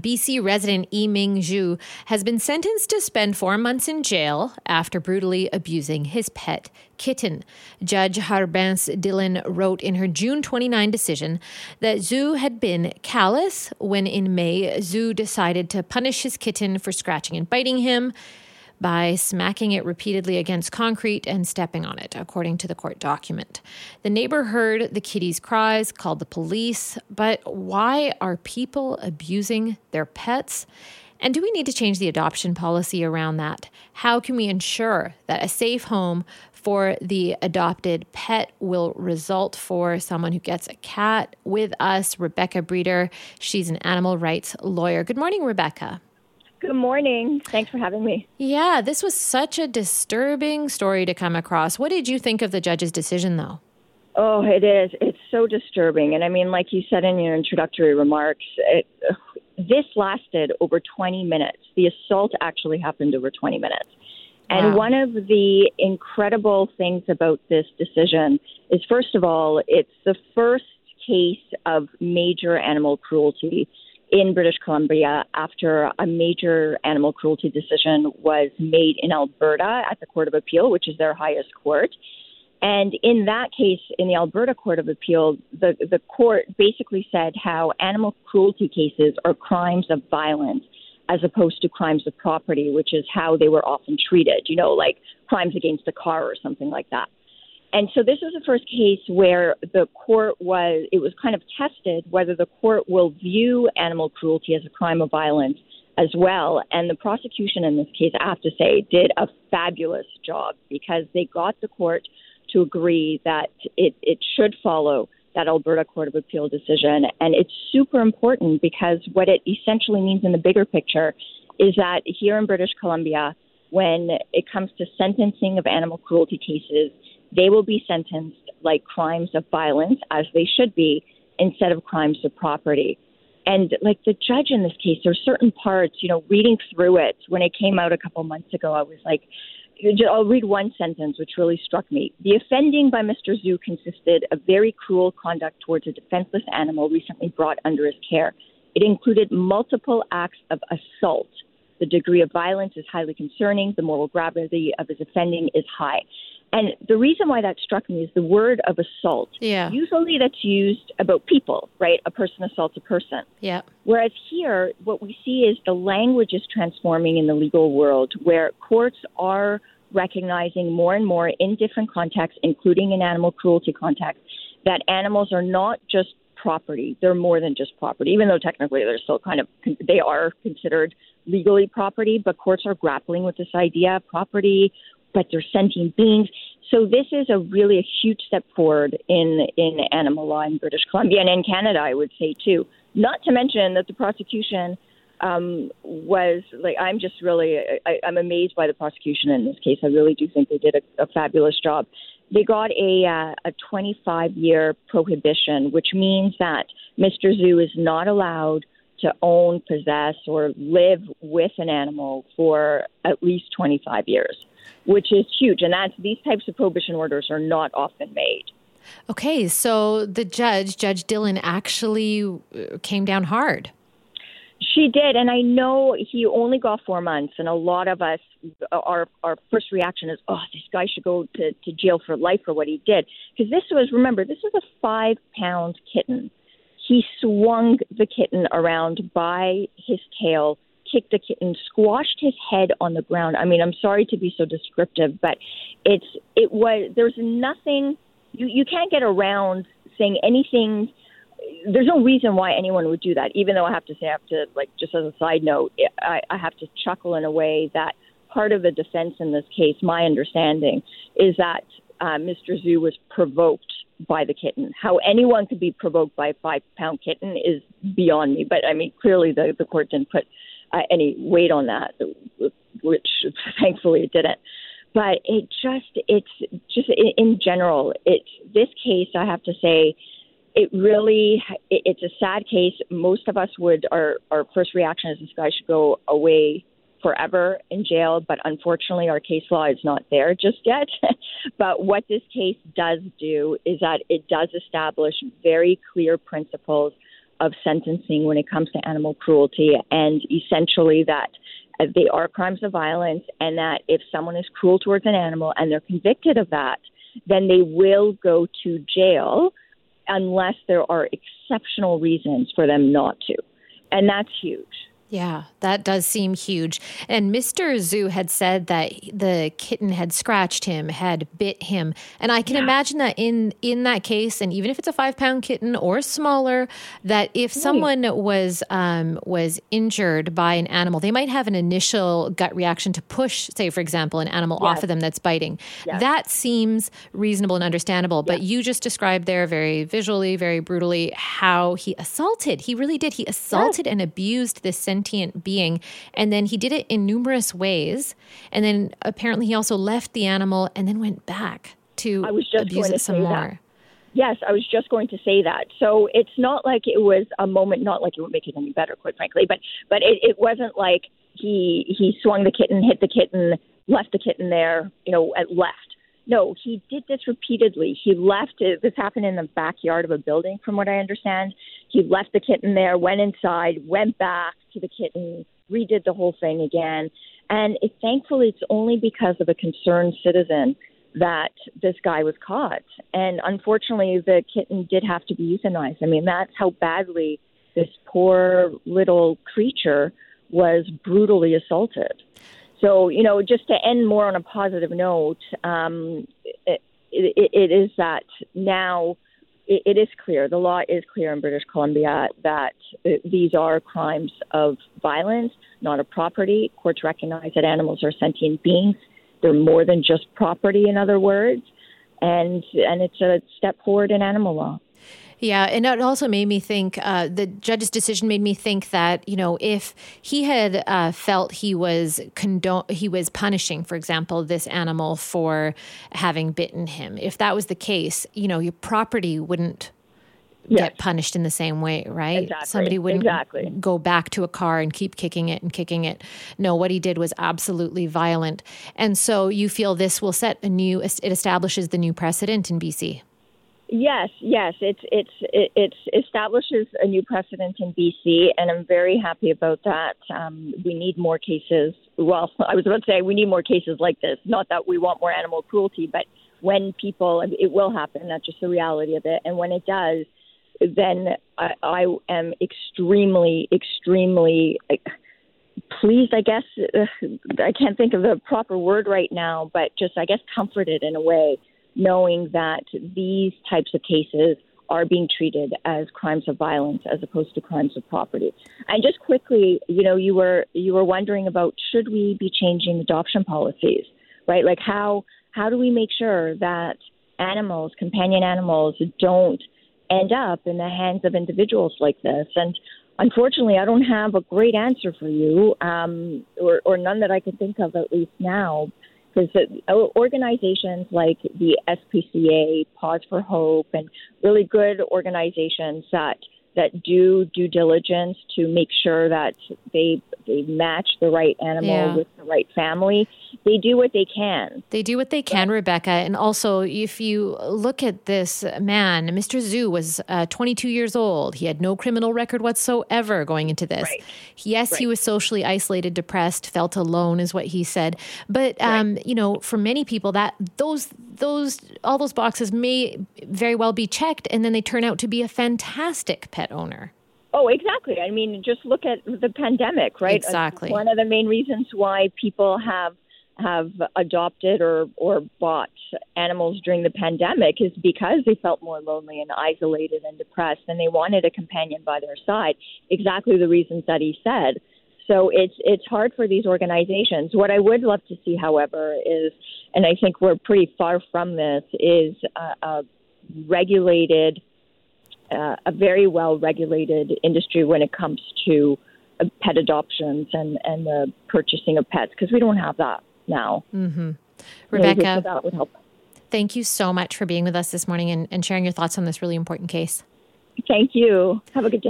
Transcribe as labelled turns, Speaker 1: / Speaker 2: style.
Speaker 1: BC resident Yi Ming Zhu has been sentenced to spend four months in jail after brutally abusing his pet kitten. Judge Harbans Dillon wrote in her June 29 decision that Zhu had been callous when in May Zhu decided to punish his kitten for scratching and biting him by smacking it repeatedly against concrete and stepping on it, according to the court document. The neighbor heard the kitty's cries, called the police, but why are people abusing their pets? And do we need to change the adoption policy around that? How can we ensure that a safe home for the adopted pet will result for someone who gets a cat? With us, Rebeka Breder. She's an animal rights lawyer. Good morning, Rebeka.
Speaker 2: Good morning. Thanks for having me.
Speaker 1: Yeah, this was such a disturbing story to come across. What did you think of the judge's decision, though?
Speaker 2: Oh, it is. It's so disturbing. And I mean, like you said in your introductory remarks, it, this lasted over 20 minutes. The assault actually happened over 20 minutes. And wow. one of the incredible things about this decision is, first of all, it's the first case of major animal cruelty in British Columbia after a major animal cruelty decision was made in Alberta at the Court of Appeal, which is their highest court. And in that case, in the Alberta Court of Appeal, the, the court basically said how animal cruelty cases are crimes of violence as opposed to crimes of property, which is how they were often treated, you know, like crimes against a car or something like that. And so this was the first case where the court was, it was kind of tested whether the court will view animal cruelty as a crime of violence as well. And the prosecution in this case, I have to say, did a fabulous job because they got the court to agree that it, it should follow that Alberta Court of Appeal decision. And it's super important because what it essentially means in the bigger picture is that here in British Columbia, when it comes to sentencing of animal cruelty cases, they will be sentenced like crimes of violence, as they should be, instead of crimes of property. And like the judge in this case, there are certain parts, you know, reading through it when it came out a couple months ago, I was like, I'll read one sentence which really struck me. The offending by Mr. Zhu consisted of very cruel conduct towards a defenseless animal recently brought under his care. It included multiple acts of assault. The degree of violence is highly concerning. The moral gravity of his offending is high. And the reason why that struck me is the word of assault.
Speaker 1: Yeah.
Speaker 2: Usually that's used about people, right? A person assaults a person.
Speaker 1: Yeah.
Speaker 2: Whereas here, what we see is the language is transforming in the legal world where courts are recognizing more and more in different contexts, including in animal cruelty contexts, that animals are not just property. They're more than just property, even though technically they're still kind of, they are considered legally property, but courts are grappling with this idea of property but they're sentient beings. So this is a really a huge step forward in in animal law in British Columbia and in Canada, I would say too. Not to mention that the prosecution um, was like I'm just really I, I'm amazed by the prosecution in this case. I really do think they did a, a fabulous job. They got a uh, a 25 year prohibition, which means that Mr. Zhu is not allowed to own, possess, or live with an animal for at least 25 years which is huge. And that's these types of prohibition orders are not often made.
Speaker 1: Okay, so the judge, Judge Dillon, actually uh, came down hard.
Speaker 2: She did, and I know he only got four months, and a lot of us, our our first reaction is, oh, this guy should go to, to jail for life for what he did. Because this was, remember, this was a five pound kitten. He swung the kitten around by his tail kicked the kitten, squashed his head on the ground. I mean, I'm sorry to be so descriptive, but it's it was there's nothing you you can't get around saying anything. There's no reason why anyone would do that. Even though I have to say, I have to like just as a side note, I, I have to chuckle in a way that part of the defense in this case, my understanding, is that uh, Mr. Zhu was provoked by the kitten. How anyone could be provoked by a five pound kitten is beyond me. But I mean, clearly the, the court didn't put uh, any weight on that, which thankfully it didn't. But it just, it's just in, in general, it's this case. I have to say, it really, it, it's a sad case. Most of us would, our our first reaction is this guy should go away forever in jail, but unfortunately, our case law is not there just yet. but what this case does do is that it does establish very clear principles of sentencing when it comes to animal cruelty, and essentially that uh, they are crimes of violence, and that if someone is cruel towards an animal and they're convicted of that, then they will go to jail unless there are exceptional reasons for them not to. And that's huge.
Speaker 1: Yeah, that does seem huge. And Mr. Zhu had said that the kitten had scratched him, had bit him, and I can yeah. imagine that in in that case, and even if it's a five pound kitten or smaller, that if right. someone was um, was injured by an animal, they might have an initial gut reaction to push, say for example, an animal yes. off of them that's biting. Yes. That seems reasonable and understandable. But you just described there very visually, very brutally how he assaulted. He really did. He assaulted yes. and abused this sentient being. And then he did it in numerous ways. And then apparently he also left the animal and then went back to I was just abuse it some more. That.
Speaker 2: Yes, I was just going to say that. So it's not like it was a moment, not like it would make it any better, quite frankly, but but it, it wasn't like he he swung the kitten, hit the kitten, left the kitten there, you know, at left. No, he did this repeatedly. He left it. This happened in the backyard of a building, from what I understand. He left the kitten there, went inside, went back to the kitten, redid the whole thing again. And it, thankfully, it's only because of a concerned citizen that this guy was caught. And unfortunately, the kitten did have to be euthanized. I mean, that's how badly this poor little creature was brutally assaulted. So, you know, just to end more on a positive note, um, it, it, it is that now it, it is clear, the law is clear in British Columbia that uh, these are crimes of violence, not of property. Courts recognize that animals are sentient beings. They're more than just property, in other words. And, and it's a step forward in animal law.
Speaker 1: Yeah, and it also made me think. Uh, the judge's decision made me think that you know if he had uh, felt he was condone he was punishing, for example, this animal for having bitten him. If that was the case, you know, your property wouldn't yes. get punished in the same way, right?
Speaker 2: Exactly.
Speaker 1: Somebody wouldn't
Speaker 2: exactly.
Speaker 1: go back to a car and keep kicking it and kicking it. No, what he did was absolutely violent. And so you feel this will set a new, it establishes the new precedent in BC.
Speaker 2: Yes, yes, it's it's it, establishes a new precedent in BC, and I'm very happy about that. Um, we need more cases. Well, I was about to say we need more cases like this. Not that we want more animal cruelty, but when people, it will happen. That's just the reality of it. And when it does, then I, I am extremely, extremely pleased. I guess I can't think of the proper word right now, but just I guess comforted in a way knowing that these types of cases are being treated as crimes of violence as opposed to crimes of property. And just quickly, you know, you were you were wondering about should we be changing adoption policies, right? Like how how do we make sure that animals, companion animals, don't end up in the hands of individuals like this? And unfortunately, I don't have a great answer for you, um, or, or none that I can think of at least now because organizations like the SPCA, Paws for Hope, and really good organizations that that do due diligence to make sure that they they match the right animal yeah. with the right family. They do what they can.
Speaker 1: They do what they can, Rebeka. And also, if you look at this man, Mr. Zhu was uh, 22 years old. He had no criminal record whatsoever going into this. Right. Yes, right. he was socially isolated, depressed, felt alone, is what he said. But um, right. you know, for many people, that those those all those boxes may very well be checked, and then they turn out to be a fantastic pet owner.
Speaker 2: Oh, exactly. I mean, just look at the pandemic, right?
Speaker 1: Exactly.
Speaker 2: One of the main reasons why people have have adopted or or bought animals during the pandemic is because they felt more lonely and isolated and depressed, and they wanted a companion by their side. Exactly the reasons that he said. So it's it's hard for these organizations. What I would love to see, however, is, and I think we're pretty far from this, is a, a regulated uh, a very well regulated industry when it comes to pet adoptions and, and the purchasing of pets because we don't have that now.
Speaker 1: Mm-hmm. Rebeka, that would help. Thank you so much for being with us this morning and, and sharing your thoughts on this really important case.
Speaker 2: Thank you. Have a good day.